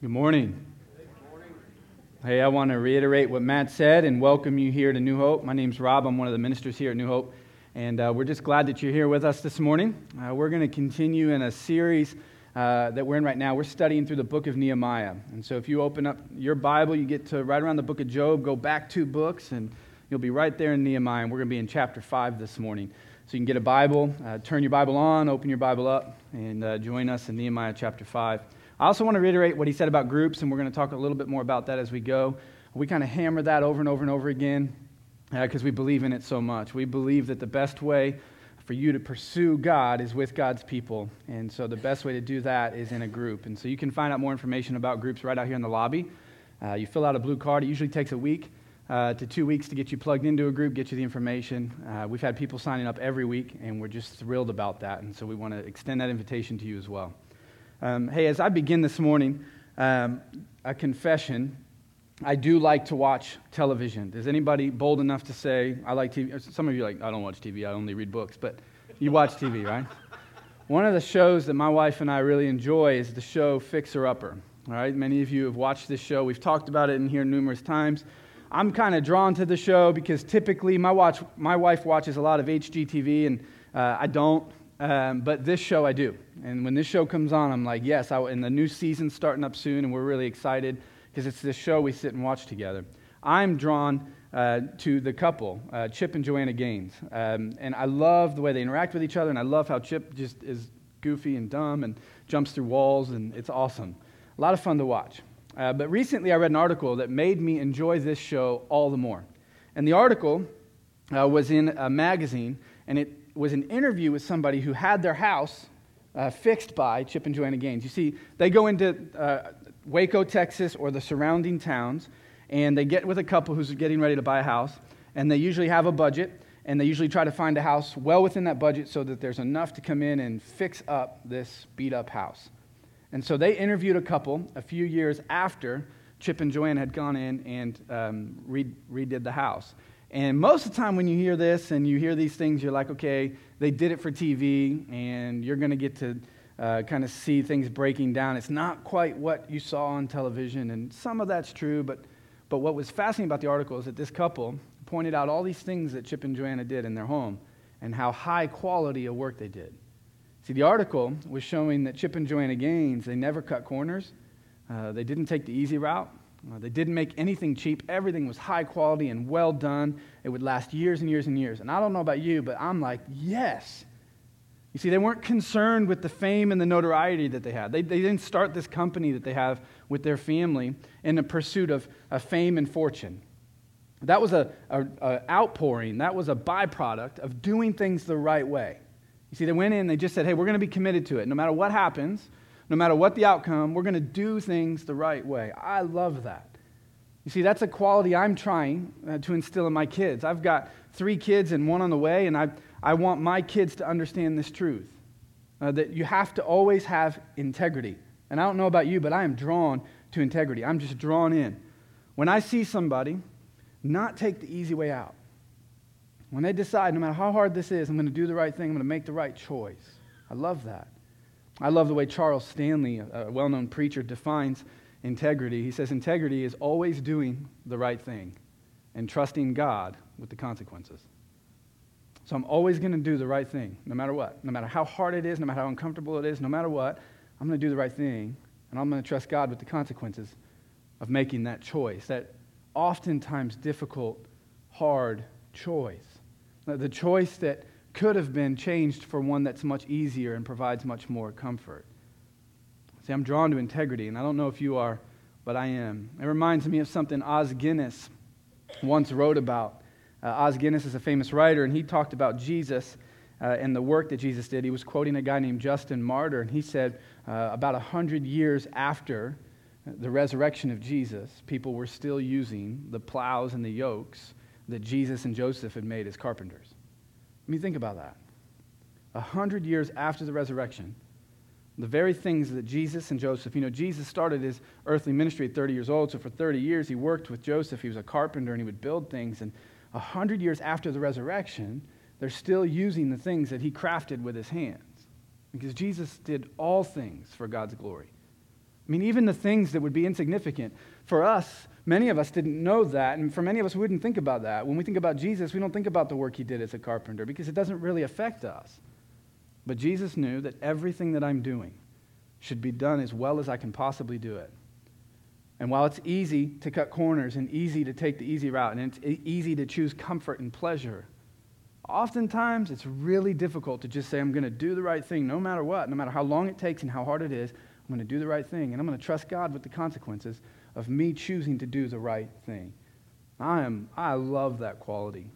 Good morning. Hey, I want to reiterate what Matt said and welcome you here to New Hope. My name's Rob. I'm one of the ministers here at New Hope, and uh, we're just glad that you're here with us this morning. Uh, we're going to continue in a series uh, that we're in right now. We're studying through the book of Nehemiah. And so if you open up your Bible, you get to right around the book of Job, go back two books, and you'll be right there in Nehemiah. And we're going to be in chapter 5 this morning. So you can get a Bible, uh, turn your Bible on, open your Bible up, and uh, join us in Nehemiah chapter 5. I also want to reiterate what he said about groups, and we're going to talk a little bit more about that as we go. We kind of hammer that over and over and over again because uh, we believe in it so much. We believe that the best way for you to pursue God is with God's people. And so the best way to do that is in a group. And so you can find out more information about groups right out here in the lobby. Uh, you fill out a blue card. It usually takes a week uh, to two weeks to get you plugged into a group, get you the information. Uh, we've had people signing up every week, and we're just thrilled about that. And so we want to extend that invitation to you as well. Um, hey, as I begin this morning, um, a confession. I do like to watch television. Is anybody bold enough to say, I like TV? Some of you are like, I don't watch TV, I only read books, but you watch TV, right? One of the shows that my wife and I really enjoy is the show Fixer Upper. All right, many of you have watched this show. We've talked about it in here numerous times. I'm kind of drawn to the show because typically my, watch, my wife watches a lot of HGTV and uh, I don't. Um, but this show I do. And when this show comes on, I'm like, yes, I, and the new season's starting up soon, and we're really excited because it's this show we sit and watch together. I'm drawn uh, to the couple, uh, Chip and Joanna Gaines. Um, and I love the way they interact with each other, and I love how Chip just is goofy and dumb and jumps through walls, and it's awesome. A lot of fun to watch. Uh, but recently I read an article that made me enjoy this show all the more. And the article uh, was in a magazine, and it was an interview with somebody who had their house uh, fixed by Chip and Joanna Gaines. You see, they go into uh, Waco, Texas, or the surrounding towns, and they get with a couple who's getting ready to buy a house, and they usually have a budget, and they usually try to find a house well within that budget so that there's enough to come in and fix up this beat up house. And so they interviewed a couple a few years after Chip and Joanna had gone in and um, redid the house. And most of the time, when you hear this and you hear these things, you're like, okay, they did it for TV, and you're going to get to uh, kind of see things breaking down. It's not quite what you saw on television, and some of that's true, but, but what was fascinating about the article is that this couple pointed out all these things that Chip and Joanna did in their home and how high quality of work they did. See, the article was showing that Chip and Joanna Gaines, they never cut corners. Uh, they didn't take the easy route. Uh, they didn't make anything cheap. Everything was high quality and well done. It would last years and years and years. And I don't know about you, but I'm like, yes. You see, they weren't concerned with the fame and the notoriety that they had. They, they didn't start this company that they have with their family in the pursuit of, of fame and fortune. That was a, a, a outpouring, that was a byproduct of doing things the right way. You see, they went in, they just said, hey, we're going to be committed to it. No matter what happens, no matter what the outcome, we're going to do things the right way. I love that. You see, that's a quality I'm trying uh, to instill in my kids. I've got three kids and one on the way, and I, I want my kids to understand this truth uh, that you have to always have integrity. And I don't know about you, but I am drawn to integrity. I'm just drawn in. When I see somebody not take the easy way out, when they decide, no matter how hard this is, I'm going to do the right thing, I'm going to make the right choice. I love that. I love the way Charles Stanley, a well known preacher, defines integrity. He says, Integrity is always doing the right thing and trusting God with the consequences. So I'm always going to do the right thing, no matter what. No matter how hard it is, no matter how uncomfortable it is, no matter what, I'm going to do the right thing, and I'm going to trust God with the consequences of making that choice, that oftentimes difficult, hard choice. The choice that could have been changed for one that's much easier and provides much more comfort. See, I'm drawn to integrity, and I don't know if you are, but I am. It reminds me of something Os Guinness once wrote about. Uh, Os Guinness is a famous writer, and he talked about Jesus uh, and the work that Jesus did. He was quoting a guy named Justin Martyr, and he said uh, about 100 years after the resurrection of Jesus, people were still using the plows and the yokes that Jesus and Joseph had made as carpenters. I mean, think about that. A hundred years after the resurrection, the very things that Jesus and Joseph, you know, Jesus started his earthly ministry at 30 years old, so for 30 years he worked with Joseph. He was a carpenter and he would build things. And a hundred years after the resurrection, they're still using the things that he crafted with his hands because Jesus did all things for God's glory. I I mean, even the things that would be insignificant. For us, many of us didn't know that, and for many of us, we wouldn't think about that. When we think about Jesus, we don't think about the work he did as a carpenter because it doesn't really affect us. But Jesus knew that everything that I'm doing should be done as well as I can possibly do it. And while it's easy to cut corners and easy to take the easy route and it's easy to choose comfort and pleasure, oftentimes it's really difficult to just say, I'm going to do the right thing no matter what, no matter how long it takes and how hard it is. I'm going to do the right thing, and I'm going to trust God with the consequences of me choosing to do the right thing. I am, I love that quality.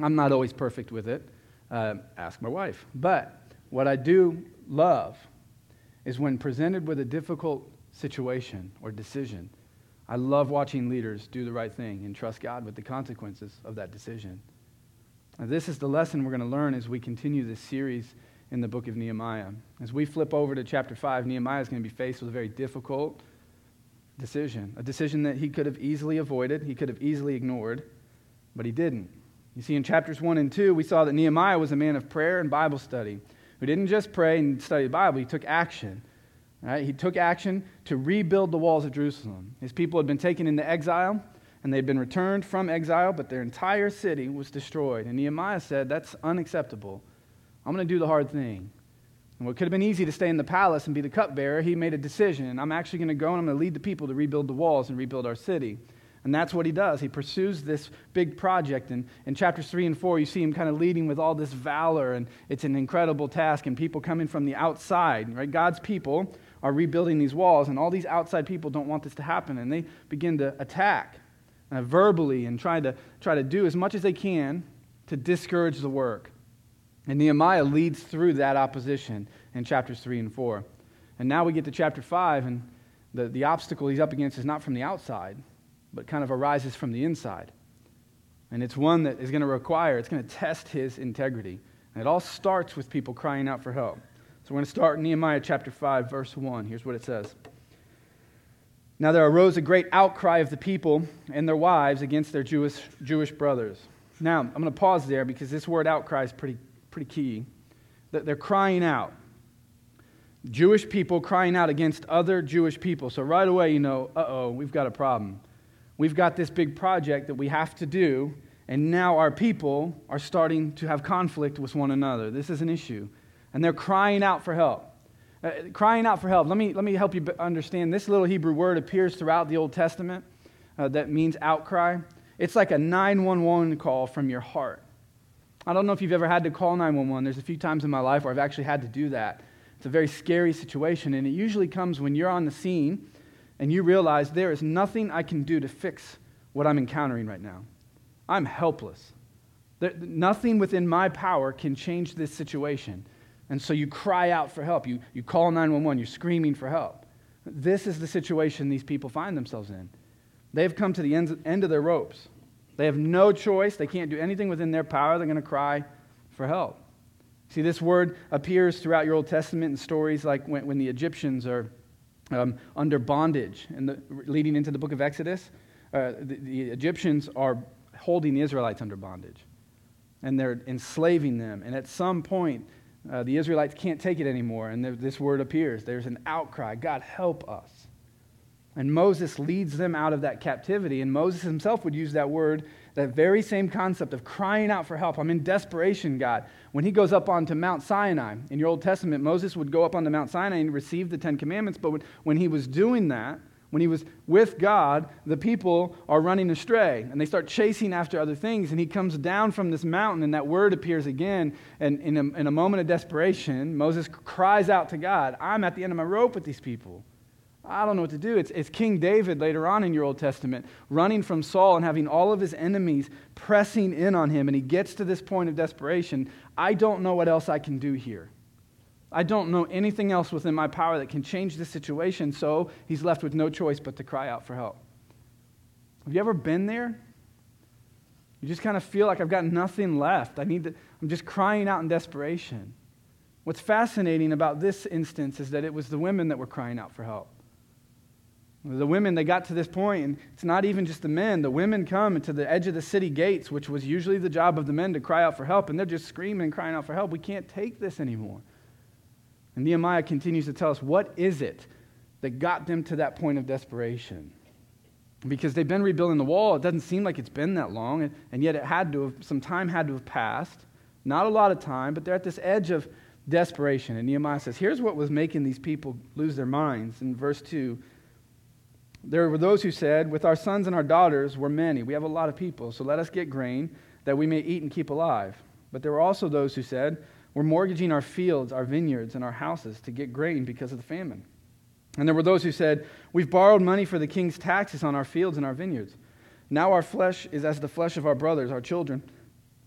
I'm not always perfect with it. Uh, ask my wife. But what I do love is when presented with a difficult situation or decision, I love watching leaders do the right thing and trust God with the consequences of that decision. Now, this is the lesson we're going to learn as we continue this series in the book of Nehemiah. As we flip over to chapter 5, Nehemiah is going to be faced with a very difficult decision, a decision that he could have easily avoided, he could have easily ignored, but he didn't. You see, in chapters 1 and 2, we saw that Nehemiah was a man of prayer and Bible study who didn't just pray and study the Bible, he took action. Right? He took action to rebuild the walls of Jerusalem. His people had been taken into exile, and they'd been returned from exile, but their entire city was destroyed. And Nehemiah said, That's unacceptable. I'm going to do the hard thing. And what could have been easy to stay in the palace and be the cupbearer, he made a decision. I'm actually going to go and I'm going to lead the people to rebuild the walls and rebuild our city. And that's what he does. He pursues this big project. And in chapters 3 and 4, you see him kind of leading with all this valor, and it's an incredible task, and people coming from the outside, right? God's people are rebuilding these walls, and all these outside people don't want this to happen, and they begin to attack uh, verbally and try to, try to do as much as they can to discourage the work. And Nehemiah leads through that opposition in chapters 3 and 4. And now we get to chapter 5, and the, the obstacle he's up against is not from the outside, but kind of arises from the inside. And it's one that is going to require, it's going to test his integrity. And it all starts with people crying out for help. So we're going to start in Nehemiah chapter 5, verse 1. Here's what it says. Now there arose a great outcry of the people and their wives against their Jewish, Jewish brothers. Now, I'm going to pause there because this word outcry is pretty pretty key. That they're crying out. Jewish people crying out against other Jewish people. So right away, you know, uh oh, we've got a problem. We've got this big project that we have to do, and now our people are starting to have conflict with one another. This is an issue. And they're crying out for help. Uh, crying out for help. Let me, let me help you understand. This little Hebrew word appears throughout the Old Testament uh, that means outcry. It's like a 911 call from your heart. I don't know if you've ever had to call 911. There's a few times in my life where I've actually had to do that. It's a very scary situation, and it usually comes when you're on the scene and you realize there is nothing I can do to fix what I'm encountering right now. I'm helpless. There, nothing within my power can change this situation. And so you cry out for help. You, you call 911. You're screaming for help. This is the situation these people find themselves in. They've come to the end, end of their ropes. They have no choice. They can't do anything within their power. They're going to cry for help. See, this word appears throughout your Old Testament in stories like when, when the Egyptians are um, under bondage, and leading into the book of Exodus. Uh, the, the Egyptians are holding the Israelites under bondage, and they're enslaving them. And at some point, uh, the Israelites can't take it anymore, and this word appears. There's an outcry God, help us. And Moses leads them out of that captivity. And Moses himself would use that word, that very same concept of crying out for help. I'm in desperation, God. When he goes up onto Mount Sinai, in your Old Testament, Moses would go up onto Mount Sinai and receive the Ten Commandments. But when, he was doing that, when he was with God, the people are running astray and they start chasing after other things. And he comes down from this mountain, and that word appears again. And in a, in a moment of desperation, Moses cries out to God, I'm at the end of my rope with these people. I don't know what to do. It's, it's King David later on in your Old Testament running from Saul and having all of his enemies pressing in on him. And he gets to this point of desperation. I don't know what else I can do here. I don't know anything else within my power that can change this situation. So he's left with no choice but to cry out for help. Have you ever been there? You just kind of feel like I've got nothing left. I need to, I'm just crying out in desperation. What's fascinating about this instance is that it was the women that were crying out for help. The women, they got to this point, and it's not even just the men. The women come to the edge of the city gates, which was usually the job of the men to cry out for help, and they're just screaming and crying out for help. We can't take this anymore. And Nehemiah continues to tell us what is it that got them to that point of desperation. Because they've been rebuilding the wall. It doesn't seem like it's been that long, and yet it had to have, some time had to have passed. Not a lot of time, but they're at this edge of desperation. And Nehemiah says, here's what was making these people lose their minds. In verse 2, there were those who said, With our sons and our daughters, we're many. We have a lot of people, so let us get grain that we may eat and keep alive. But there were also those who said, We're mortgaging our fields, our vineyards, and our houses to get grain because of the famine. And there were those who said, We've borrowed money for the king's taxes on our fields and our vineyards. Now our flesh is as the flesh of our brothers, our children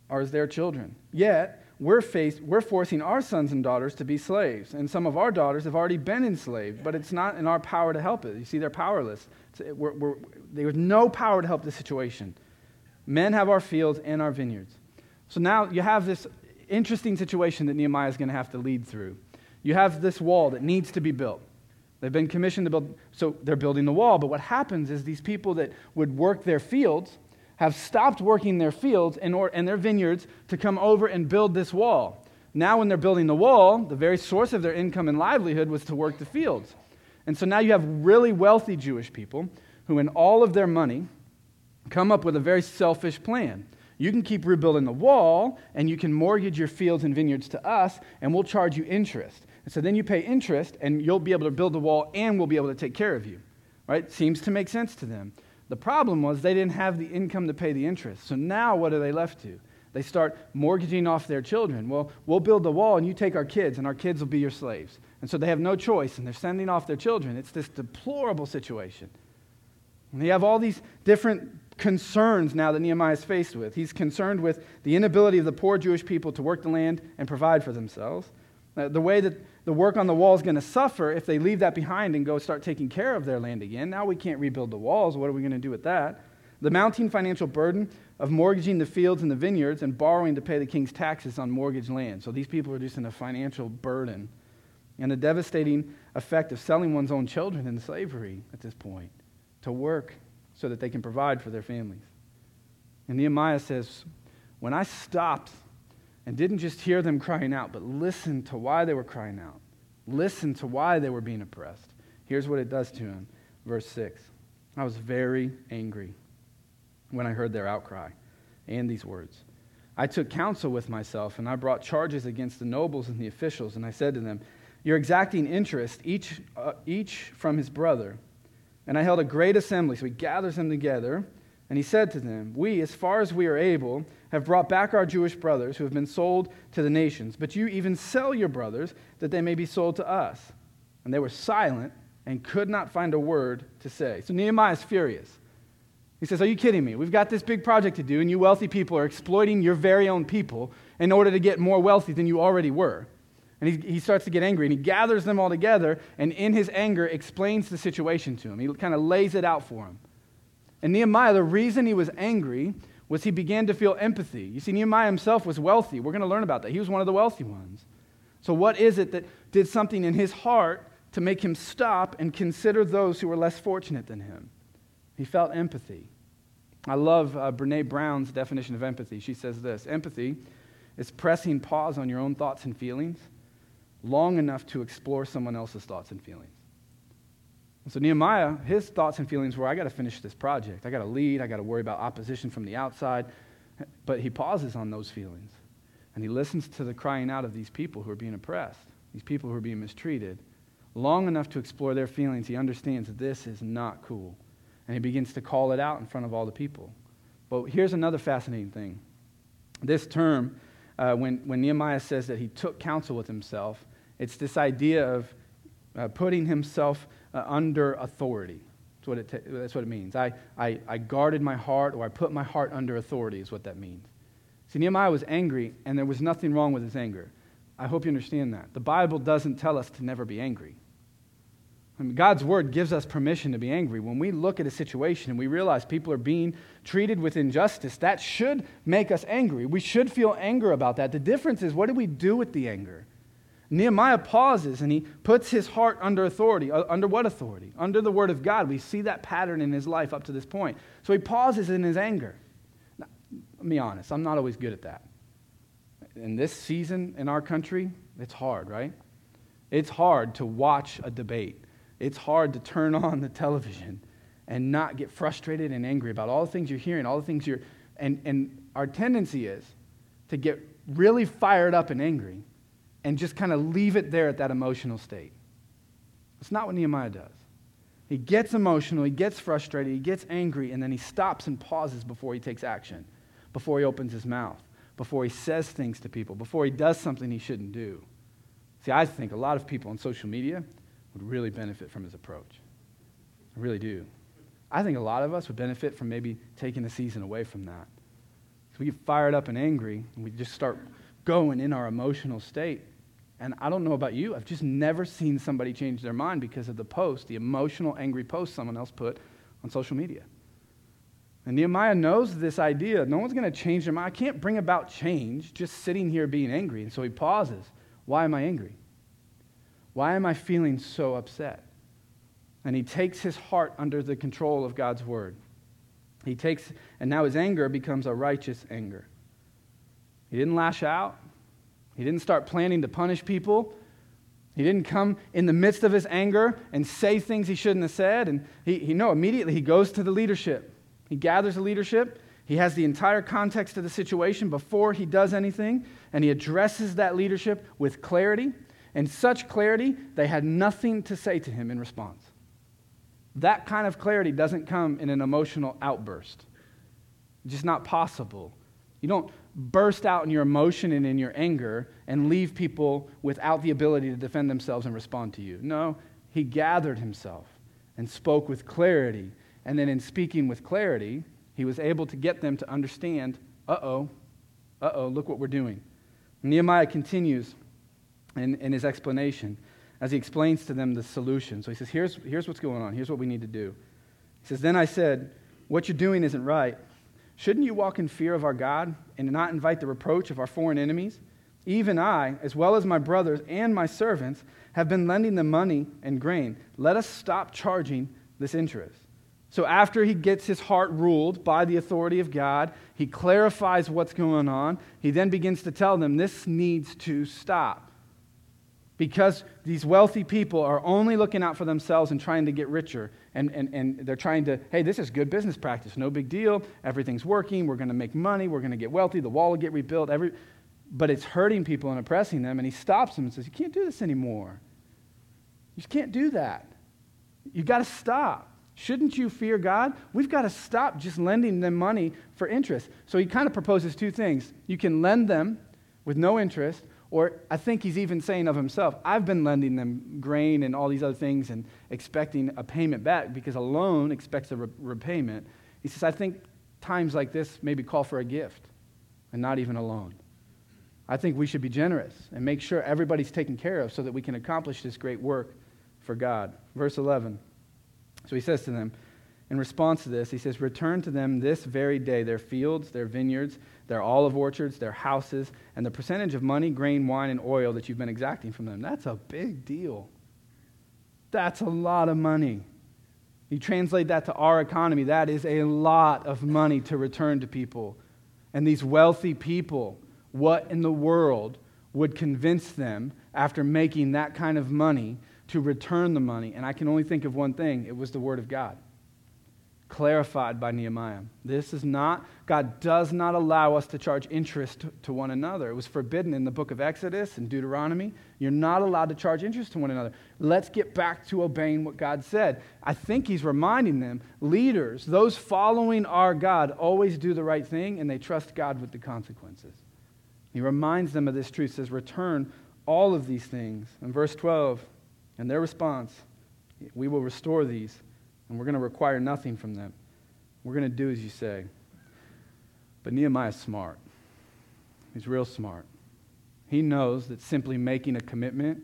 are as their children. Yet, we're, faced, we're forcing our sons and daughters to be slaves. And some of our daughters have already been enslaved, but it's not in our power to help it. You see, they're powerless. We're, we're, there was no power to help the situation. Men have our fields and our vineyards. So now you have this interesting situation that Nehemiah is going to have to lead through. You have this wall that needs to be built. They've been commissioned to build, so they're building the wall. But what happens is these people that would work their fields, have stopped working their fields and, or, and their vineyards to come over and build this wall. Now, when they're building the wall, the very source of their income and livelihood was to work the fields. And so now you have really wealthy Jewish people who, in all of their money, come up with a very selfish plan. You can keep rebuilding the wall, and you can mortgage your fields and vineyards to us, and we'll charge you interest. And so then you pay interest, and you'll be able to build the wall, and we'll be able to take care of you. Right? Seems to make sense to them. The problem was they didn't have the income to pay the interest. So now what are they left to? They start mortgaging off their children. Well, we'll build the wall and you take our kids, and our kids will be your slaves. And so they have no choice, and they're sending off their children. It's this deplorable situation. And they have all these different concerns now that Nehemiah is faced with. He's concerned with the inability of the poor Jewish people to work the land and provide for themselves. Uh, the way that the work on the wall is going to suffer if they leave that behind and go start taking care of their land again. Now we can't rebuild the walls. What are we going to do with that? The mounting financial burden of mortgaging the fields and the vineyards and borrowing to pay the king's taxes on mortgaged land. So these people are just in a financial burden. And the devastating effect of selling one's own children into slavery at this point to work so that they can provide for their families. And Nehemiah says, When I stopped and didn't just hear them crying out, but listened to why they were crying out. Listened to why they were being oppressed. Here's what it does to him. Verse 6 I was very angry when I heard their outcry and these words. I took counsel with myself, and I brought charges against the nobles and the officials, and I said to them, You're exacting interest, each, uh, each from his brother. And I held a great assembly, so he gathers them together and he said to them, We, as far as we are able, have brought back our Jewish brothers who have been sold to the nations. But you even sell your brothers that they may be sold to us. And they were silent and could not find a word to say. So Nehemiah is furious. He says, Are you kidding me? We've got this big project to do, and you wealthy people are exploiting your very own people in order to get more wealthy than you already were. And he, he starts to get angry, and he gathers them all together, and in his anger, explains the situation to them. He kind of lays it out for them. And Nehemiah, the reason he was angry was he began to feel empathy. You see, Nehemiah himself was wealthy. We're going to learn about that. He was one of the wealthy ones. So, what is it that did something in his heart to make him stop and consider those who were less fortunate than him? He felt empathy. I love uh, Brene Brown's definition of empathy. She says this Empathy is pressing pause on your own thoughts and feelings long enough to explore someone else's thoughts and feelings. So Nehemiah, his thoughts and feelings were, I got to finish this project. I got to lead. I got to worry about opposition from the outside. But he pauses on those feelings. And he listens to the crying out of these people who are being oppressed, these people who are being mistreated. Long enough to explore their feelings, he understands this is not cool. And he begins to call it out in front of all the people. But here's another fascinating thing. This term, uh, when, when Nehemiah says that he took counsel with himself, it's this idea of uh, putting himself uh, under authority. That's what, it ta- that's what it means. I, I, I guarded my heart, or I put my heart under authority, is what that means. See, Nehemiah was angry, and there was nothing wrong with his anger. I hope you understand that. The Bible doesn't tell us to never be angry. I mean, God's word gives us permission to be angry. When we look at a situation and we realize people are being treated with injustice, that should make us angry. We should feel anger about that. The difference is what do we do with the anger? Nehemiah pauses and he puts his heart under authority. Uh, under what authority? Under the word of God. We see that pattern in his life up to this point. So he pauses in his anger. Now, let me be honest, I'm not always good at that. In this season in our country, it's hard, right? It's hard to watch a debate it's hard to turn on the television and not get frustrated and angry about all the things you're hearing, all the things you're. And, and our tendency is to get really fired up and angry and just kind of leave it there at that emotional state. It's not what Nehemiah does. He gets emotional, he gets frustrated, he gets angry, and then he stops and pauses before he takes action, before he opens his mouth, before he says things to people, before he does something he shouldn't do. See, I think a lot of people on social media would really benefit from his approach. I really do. I think a lot of us would benefit from maybe taking a season away from that. So we get fired up and angry, and we just start going in our emotional state. And I don't know about you, I've just never seen somebody change their mind because of the post, the emotional, angry post someone else put on social media. And Nehemiah knows this idea. No one's going to change their mind. I can't bring about change just sitting here being angry. And so he pauses. Why am I angry? Why am I feeling so upset? And he takes his heart under the control of God's word. He takes, and now his anger becomes a righteous anger. He didn't lash out. He didn't start planning to punish people. He didn't come in the midst of his anger and say things he shouldn't have said. And he, he no, immediately he goes to the leadership. He gathers the leadership. He has the entire context of the situation before he does anything, and he addresses that leadership with clarity, and such clarity they had nothing to say to him in response. That kind of clarity doesn't come in an emotional outburst. It's just not possible. You don't burst out in your emotion and in your anger and leave people without the ability to defend themselves and respond to you. No, he gathered himself and spoke with clarity. And then, in speaking with clarity, he was able to get them to understand uh oh, uh oh, look what we're doing. Nehemiah continues in, in his explanation as he explains to them the solution. So he says, here's, here's what's going on, here's what we need to do. He says, Then I said, What you're doing isn't right. Shouldn't you walk in fear of our God and not invite the reproach of our foreign enemies? Even I, as well as my brothers and my servants, have been lending them money and grain. Let us stop charging this interest. So, after he gets his heart ruled by the authority of God, he clarifies what's going on. He then begins to tell them this needs to stop. Because these wealthy people are only looking out for themselves and trying to get richer and, and, and they're trying to, hey, this is good business practice. No big deal. Everything's working. We're going to make money. We're going to get wealthy. The wall will get rebuilt. Every, but it's hurting people and oppressing them. And he stops them and says, You can't do this anymore. You just can't do that. You've got to stop. Shouldn't you fear God? We've got to stop just lending them money for interest. So he kind of proposes two things. You can lend them with no interest, or I think he's even saying of himself, I've been lending them grain and all these other things and expecting a payment back because a loan expects a re- repayment. He says, I think times like this maybe call for a gift and not even a loan. I think we should be generous and make sure everybody's taken care of so that we can accomplish this great work for God. Verse 11. So he says to them, in response to this, he says, Return to them this very day their fields, their vineyards, their olive orchards, their houses, and the percentage of money, grain, wine, and oil that you've been exacting from them. That's a big deal. That's a lot of money. You translate that to our economy, that is a lot of money to return to people. And these wealthy people, what in the world would convince them after making that kind of money to return the money? And I can only think of one thing it was the Word of God clarified by Nehemiah. This is not, God does not allow us to charge interest to, one another. It was forbidden in the book of Exodus and Deuteronomy. You're not allowed to charge interest to one another. Let's get back to obeying what God said. I think he's reminding them leaders, those following our God, always do the right thing and they trust God with the consequences. He reminds them of this truth, says, Return all of these things. In verse 12, and their response, we will restore these and we're going to require nothing from them. We're going to do as you say. But Nehemiah's smart. He's real smart. He knows that simply making a commitment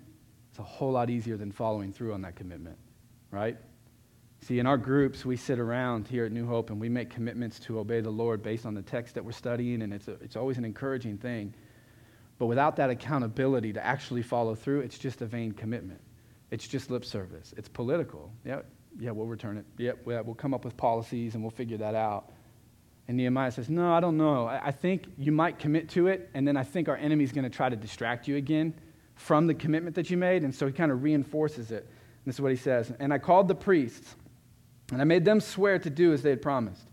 is a whole lot easier than following through on that commitment, right? See, in our groups, we sit around here at New Hope and we make commitments to obey the Lord based on the text that we're studying, and it's, a, it's always an encouraging thing. But without that accountability to actually follow through, it's just a vain commitment. It's just lip service. It's political. Yeah, yeah, we'll return it. Yep, we'll come up with policies and we'll figure that out. And Nehemiah says, No, I don't know. I, think you might commit to it, and then I think our enemy's going to try to distract you again from the commitment that you made. And so he kind of reinforces it. This is what he says. And I called the priests, and I made them swear to do as they had promised.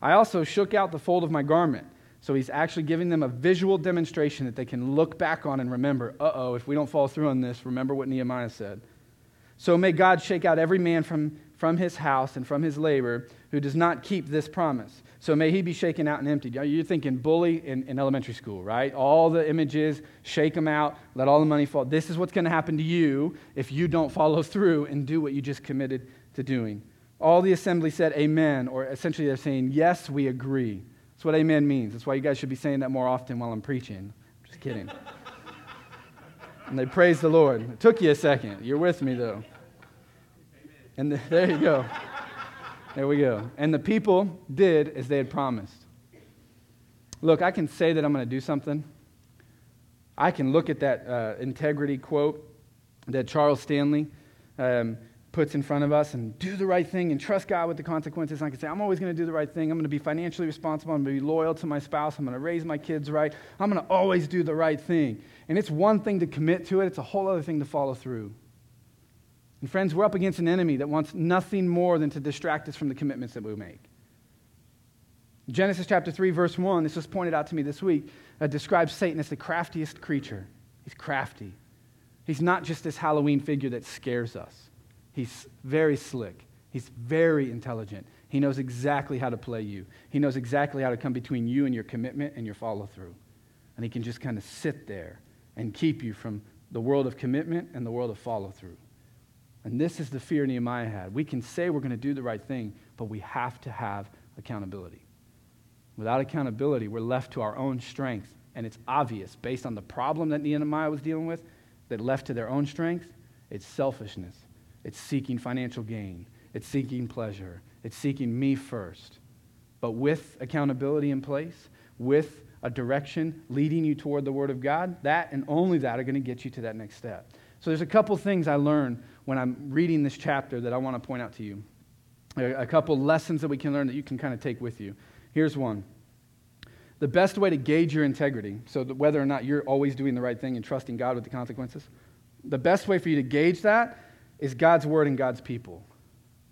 I also shook out the fold of my garment. So he's actually giving them a visual demonstration that they can look back on and remember, uh oh, if we don't follow through on this, remember what Nehemiah said. So may God shake out every man from, from his house and from his labor who does not keep this promise. So may he be shaken out and emptied. You're thinking bully in, in elementary school, right? All the images, shake them out, let all the money fall. This is what's going to happen to you if you don't follow through and do what you just committed to doing. All the assembly said amen, or essentially they're saying, yes, we agree. That's what amen means. That's why you guys should be saying that more often while I'm preaching. Just kidding. and they praise the Lord. It took you a second. You're with me, though. And the, there you go. There we go. And the people did as they had promised. Look, I can say that I'm going to do something. I can look at that uh, integrity quote that Charles Stanley um, puts in front of us and do the right thing and trust God with the consequences. And I can say, I'm always going to do the right thing. I'm going to be financially responsible. I'm going to be loyal to my spouse. I'm going to raise my kids right. I'm going to always do the right thing. And it's one thing to commit to it, it's a whole other thing to follow through. And friends, we're up against an enemy that wants nothing more than to distract us from the commitments that we make. Genesis chapter 3, verse 1, this was pointed out to me this week, uh, describes Satan as the craftiest creature. He's crafty. He's not just this Halloween figure that scares us, he's very slick. He's very intelligent. He knows exactly how to play you. He knows exactly how to come between you and your commitment and your follow through. And he can just kind of sit there and keep you from the world of commitment and the world of follow through. And this is the fear Nehemiah had. We can say we're going to do the right thing, but we have to have accountability. Without accountability, we're left to our own strength. And it's obvious, based on the problem that Nehemiah was dealing with, that left to their own strength, it's selfishness. It's seeking financial gain. It's seeking pleasure. It's seeking me first. But with accountability in place, with a direction leading you toward the Word of God, that and only that are going to get you to that next step. So there's a couple things I learned when I'm reading this chapter that I want to point out to you. A couple lessons that we can learn that you can kind of take with you. Here's one. The best way to gauge your integrity, so whether or not you're always doing the right thing and trusting God with the consequences, the best way for you to gauge that is God's word and God's people.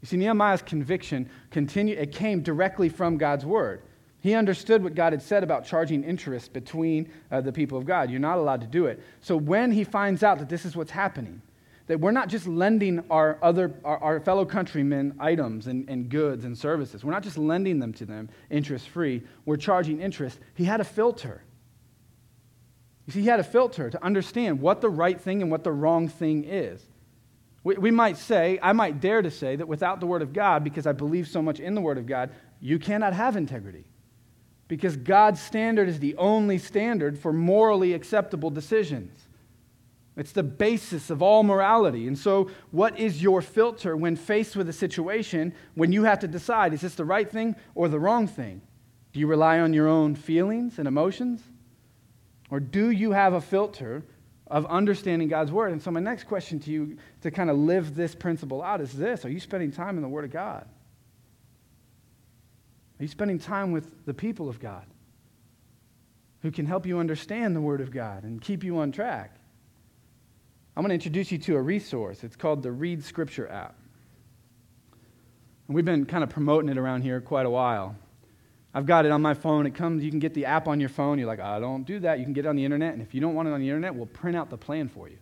You see, Nehemiah's conviction continued, it came directly from God's word. He understood what God had said about charging interest between uh, the people of God. You're not allowed to do it. So when he finds out that this is what's happening, that we're not just lending our, other, our, our fellow countrymen items and, and goods and services, we're not just lending them to them interest free, we're charging interest. He had a filter. You see, he had a filter to understand what the right thing and what the wrong thing is. We, we might say, I might dare to say, that without the Word of God, because I believe so much in the Word of God, you cannot have integrity because God's standard is the only standard for morally acceptable decisions. It's the basis of all morality. And so, what is your filter when faced with a situation when you have to decide is this the right thing or the wrong thing? Do you rely on your own feelings and emotions? Or do you have a filter of understanding God's word? And so, my next question to you to kind of live this principle out is this Are you spending time in the Word of God? Are you spending time with the people of God who can help you understand the Word of God and keep you on track? I'm going to introduce you to a resource. It's called the Read Scripture app. And we've been kind of promoting it around here quite a while. I've got it on my phone. It comes, you can get the app on your phone. You're like, I don't do that. You can get it on the internet. And if you don't want it on the internet, we'll print out the plan for you.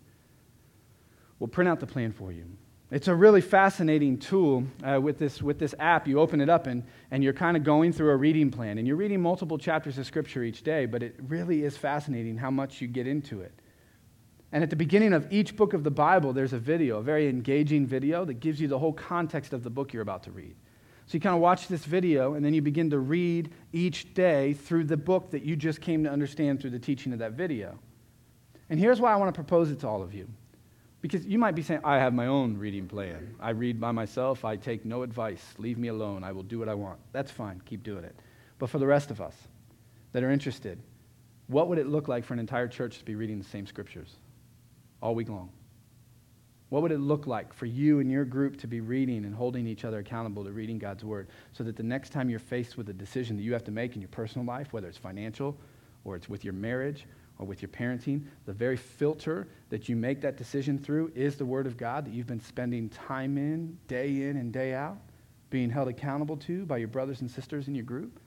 We'll print out the plan for you. It's a really fascinating tool uh, with, this, with this app. You open it up and, and you're kind of going through a reading plan. And you're reading multiple chapters of Scripture each day, but it really is fascinating how much you get into it. And at the beginning of each book of the Bible, there's a video, a very engaging video that gives you the whole context of the book you're about to read. So you kind of watch this video, and then you begin to read each day through the book that you just came to understand through the teaching of that video. And here's why I want to propose it to all of you. Because you might be saying, I have my own reading plan. I read by myself. I take no advice. Leave me alone. I will do what I want. That's fine. Keep doing it. But for the rest of us that are interested, what would it look like for an entire church to be reading the same scriptures all week long? What would it look like for you and your group to be reading and holding each other accountable to reading God's word so that the next time you're faced with a decision that you have to make in your personal life, whether it's financial or it's with your marriage or with your parenting, the very filter that you make that decision through is the Word of God that you've been spending time in, day in and day out, being held accountable to by your brothers and sisters in your group.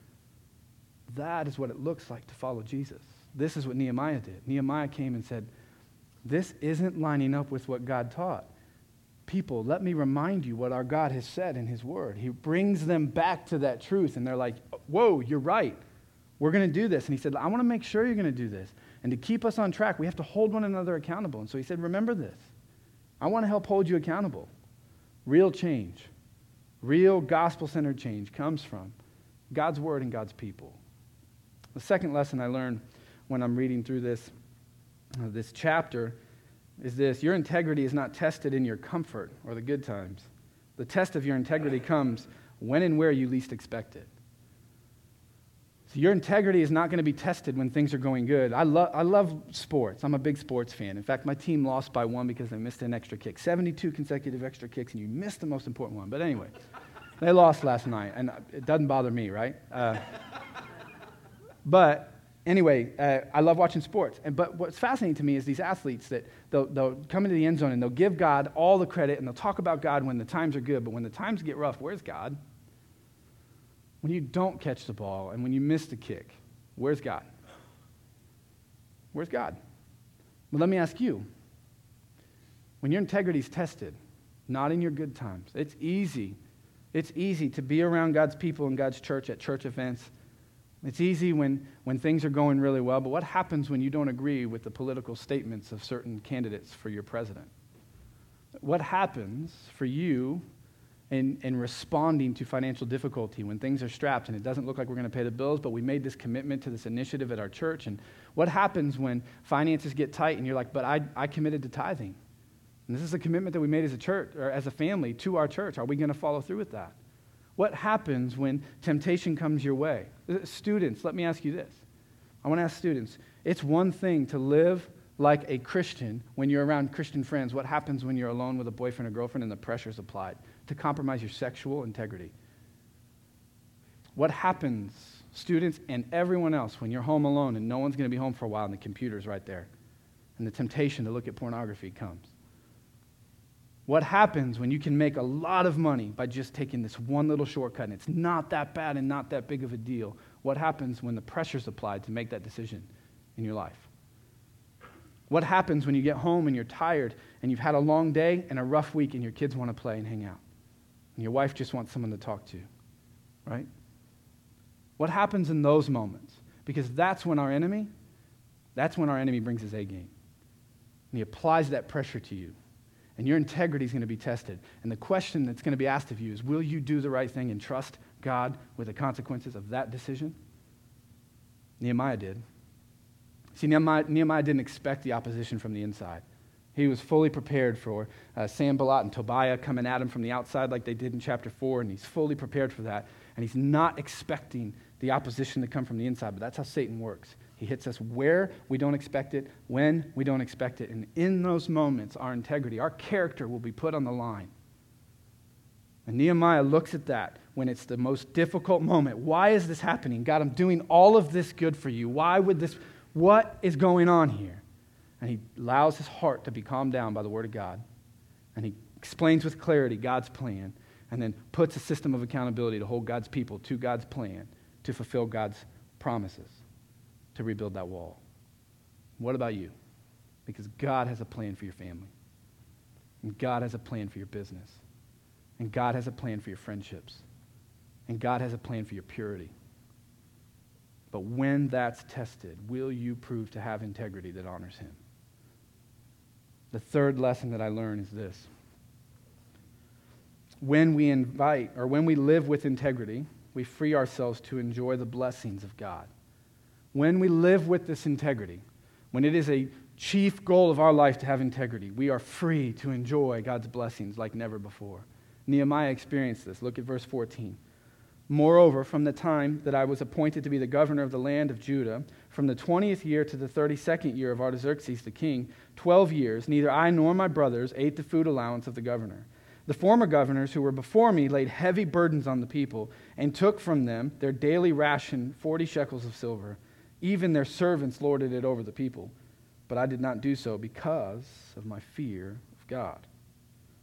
That is what it looks like to follow Jesus. This is what Nehemiah did. Nehemiah came and said, This isn't lining up with what God taught. People, let me remind you what our God has said in His Word. He brings them back to that truth, and they're like, Whoa, you're right. We're going to do this. And he said, I want to make sure you're going to do this. And to keep us on track, we have to hold one another accountable. And so he said, Remember this. I want to help hold you accountable. Real change, real gospel centered change comes from God's word and God's people. The second lesson I learned when I'm reading through this, uh, this chapter is this your integrity is not tested in your comfort or the good times. The test of your integrity comes when and where you least expect it. So your integrity is not going to be tested when things are going good. I, lo- I love sports. I'm a big sports fan. In fact, my team lost by one because they missed an extra kick. 72 consecutive extra kicks, and you missed the most important one. But anyway, they lost last night, and it doesn't bother me, right? Uh, but anyway, uh, I love watching sports. And, but what's fascinating to me is these athletes that they'll, they'll come into the end zone and they'll give God all the credit and they'll talk about God when the times are good. But when the times get rough, where's God? when you don't catch the ball and when you miss the kick, where's God? Where's God? Well, let me ask you when your integrity is tested, not in your good times, it's easy. It's easy to be around God's people and God's church at church events. It's easy when, when things are going really well, but what happens when you don't agree with the political statements of certain candidates for your president? What happens for you in, in responding to financial difficulty when things are strapped and it doesn't look like we're going to pay the bills, but we made this commitment to this initiative at our church. And what happens when finances get tight and you're like, but I, I committed to tithing? And this is a commitment that we made as a church or as a family to our church. Are we going to follow through with that? What happens when temptation comes your way? Uh, students, let me ask you this. I want to ask students it's one thing to live like a Christian when you're around Christian friends. What happens when you're alone with a boyfriend or girlfriend and the pressure's applied? to compromise your sexual integrity. What happens, students and everyone else, when you're home alone and no one's going to be home for a while and the computer's right there and the temptation to look at pornography comes? What happens when you can make a lot of money by just taking this one little shortcut and it's not that bad and not that big of a deal? What happens when the pressure's applied to make that decision in your life? What happens when you get home and you're tired and you've had a long day and a rough week and your kids want to play and hang out? and your wife just wants someone to talk to, right? What happens in those moments? Because that's when our enemy, that's when our enemy brings his A game. And he applies that pressure to you. And your integrity is going to be tested. And the question that's going to be asked of you is will you do the right thing and trust God with the consequences of that decision? Nehemiah did. See, Nehemiah, Nehemiah didn't expect the opposition from the inside. He was fully prepared for uh, Sanballat and Tobiah coming at him from the outside like they did in chapter 4, and he's fully prepared for that. And he's not expecting the opposition to come from the inside, but that's how Satan works. He hits us where we don't expect it, when we don't expect it. And in those moments, our integrity, our character will be put on the line. And Nehemiah looks at that when it's the most difficult moment. Why is this happening? God, I'm doing all of this good for you. Why would this, what is going on here? and he allows his heart to be calmed down by the Word of God. And he explains with clarity God's plan, and then puts a system of accountability to hold God's people to God's plan to fulfill God's promises to rebuild that wall. What about you? Because God has a plan for your family, and God has a plan for your business, and God has a plan for your friendships, and God has a plan for your purity. But when that's tested, will you prove to have integrity that honors Him? The third lesson that I learn is this. When we invite or when we live with integrity, we free ourselves to enjoy the blessings of God. When we live with this integrity, when it is a chief goal of our life to have integrity, we are free to enjoy God's blessings like never before. Nehemiah experienced this. Look at verse 14. Moreover, from the time that I was appointed to be the governor of the land of Judah, from the 20th year to the 32nd year of Artaxerxes the king, 12 years, neither I nor my brothers ate the food allowance of the governor. The former governors who were before me laid heavy burdens on the people and took from them their daily ration, 40 shekels of silver. Even their servants lorded it over the people. But I did not do so because of my fear of God.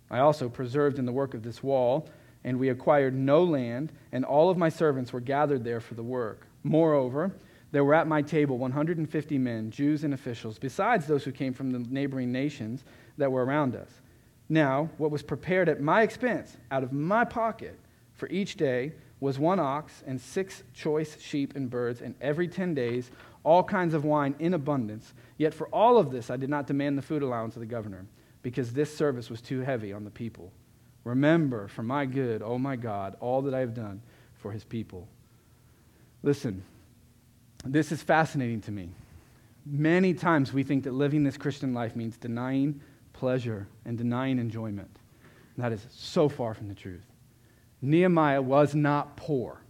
I also preserved in the work of this wall, and we acquired no land, and all of my servants were gathered there for the work. Moreover, there were at my table 150 men, Jews and officials, besides those who came from the neighboring nations that were around us. Now, what was prepared at my expense, out of my pocket, for each day was one ox and six choice sheep and birds, and every ten days all kinds of wine in abundance. Yet for all of this I did not demand the food allowance of the governor, because this service was too heavy on the people. Remember for my good, O oh my God, all that I have done for his people. Listen, this is fascinating to me. Many times we think that living this Christian life means denying pleasure and denying enjoyment. And that is so far from the truth. Nehemiah was not poor.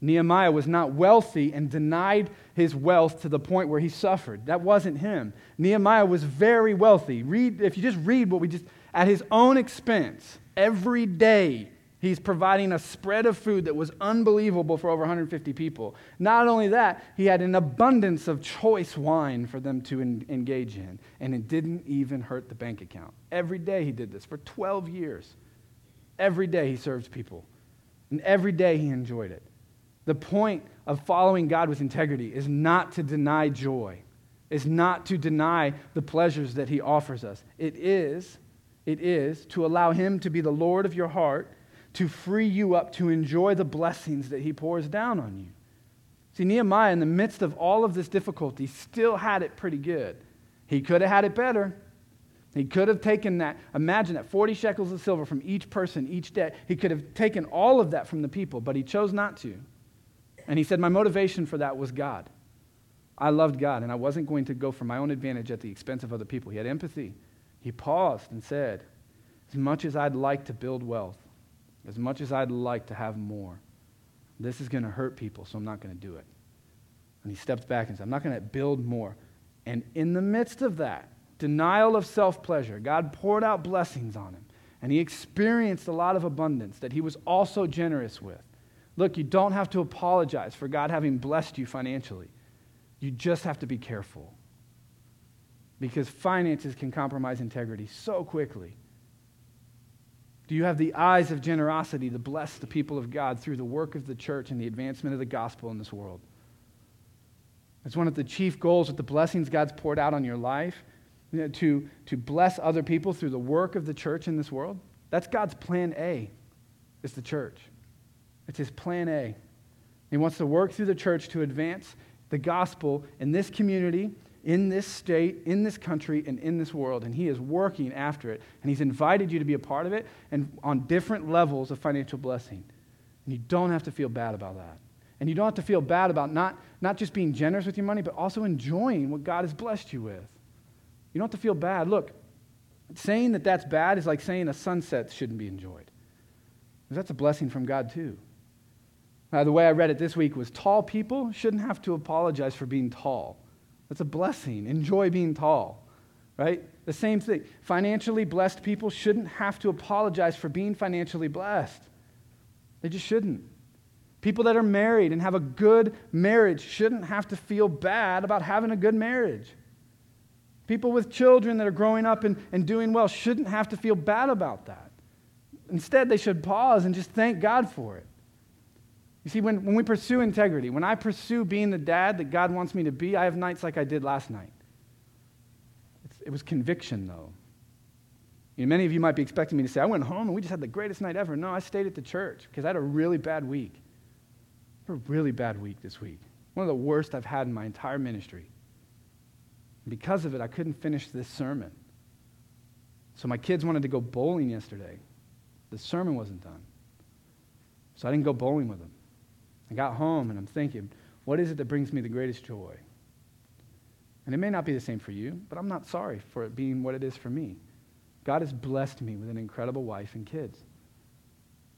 Nehemiah was not wealthy and denied his wealth to the point where he suffered. That wasn't him. Nehemiah was very wealthy. Read, if you just read what we just, at his own expense, every day He's providing a spread of food that was unbelievable for over 150 people. Not only that, he had an abundance of choice wine for them to en- engage in, and it didn't even hurt the bank account. Every day he did this for 12 years. Every day he served people, and every day he enjoyed it. The point of following God with integrity is not to deny joy, is not to deny the pleasures that he offers us. It is, it is to allow him to be the Lord of your heart to free you up to enjoy the blessings that he pours down on you. See, Nehemiah, in the midst of all of this difficulty, still had it pretty good. He could have had it better. He could have taken that, imagine that 40 shekels of silver from each person each day. He could have taken all of that from the people, but he chose not to. And he said, My motivation for that was God. I loved God, and I wasn't going to go for my own advantage at the expense of other people. He had empathy. He paused and said, As much as I'd like to build wealth, as much as I'd like to have more, this is going to hurt people, so I'm not going to do it. And he stepped back and said, I'm not going to build more. And in the midst of that, denial of self pleasure, God poured out blessings on him. And he experienced a lot of abundance that he was also generous with. Look, you don't have to apologize for God having blessed you financially. You just have to be careful. Because finances can compromise integrity so quickly. Do you have the eyes of generosity to bless the people of God through the work of the church and the advancement of the gospel in this world? It's one of the chief goals with the blessings God's poured out on your life to, to bless other people through the work of the church in this world. That's God's plan A, is the church. It's his plan A. He wants to work through the church to advance the gospel in this community in this state, in this country, and in this world. And He is working after it. And He's invited you to be a part of it and on different levels of financial blessing. And you don't have to feel bad about that. And you don't have to feel bad about not, not just being generous with your money, but also enjoying what God has blessed you with. You don't have to feel bad. Look, saying that that's bad is like saying a sunset shouldn't be enjoyed. That's a blessing from God, too. Now, the way I read it this week was tall people shouldn't have to apologize for being tall. That's a blessing. Enjoy being tall, right? The same thing. Financially blessed people shouldn't have to apologize for being financially blessed. They just shouldn't. People that are married and have a good marriage shouldn't have to feel bad about having a good marriage. People with children that are growing up and, and doing well shouldn't have to feel bad about that. Instead, they should pause and just thank God for it. You see, when, when we pursue integrity, when I pursue being the dad that God wants me to be, I have nights like I did last night. It's, it was conviction, though. You know, many of you might be expecting me to say, I went home and we just had the greatest night ever. No, I stayed at the church because I had a really bad week. a really bad week this week. One of the worst I've had in my entire ministry. Because of it, I couldn't finish this sermon. So my kids wanted to go bowling yesterday. The sermon wasn't done. So I didn't go bowling with them. I got home and I'm thinking, what is it that brings me the greatest joy? And it may not be the same for you, but I'm not sorry for it being what it is for me. God has blessed me with an incredible wife and kids.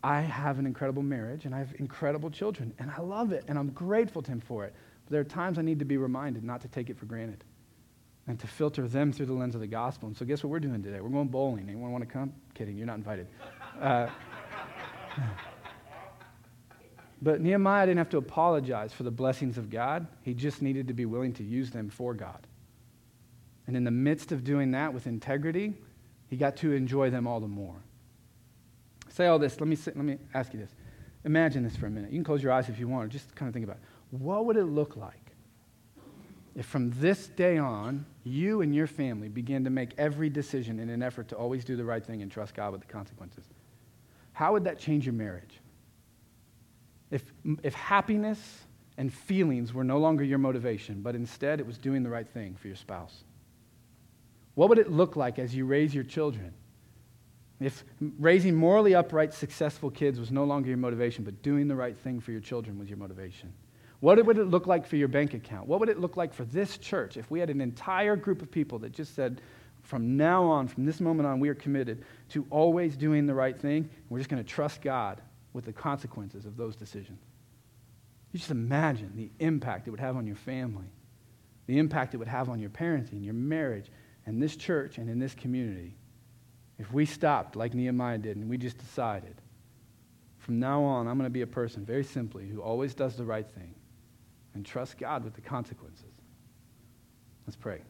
I have an incredible marriage and I have incredible children, and I love it, and I'm grateful to Him for it. But there are times I need to be reminded not to take it for granted and to filter them through the lens of the gospel. And so, guess what we're doing today? We're going bowling. Anyone want to come? Kidding, you're not invited. Uh, But Nehemiah didn't have to apologize for the blessings of God. He just needed to be willing to use them for God. And in the midst of doing that with integrity, he got to enjoy them all the more. Say all this. Let me, say, let me ask you this. Imagine this for a minute. You can close your eyes if you want, or just kind of think about it. What would it look like if from this day on, you and your family began to make every decision in an effort to always do the right thing and trust God with the consequences? How would that change your marriage? If, if happiness and feelings were no longer your motivation, but instead it was doing the right thing for your spouse? What would it look like as you raise your children? If raising morally upright, successful kids was no longer your motivation, but doing the right thing for your children was your motivation? What would it look like for your bank account? What would it look like for this church if we had an entire group of people that just said, from now on, from this moment on, we are committed to always doing the right thing. And we're just going to trust God with the consequences of those decisions. You just imagine the impact it would have on your family, the impact it would have on your parenting, your marriage, and this church and in this community if we stopped like Nehemiah did and we just decided, from now on, I'm going to be a person, very simply, who always does the right thing and trust God with the consequences. Let's pray.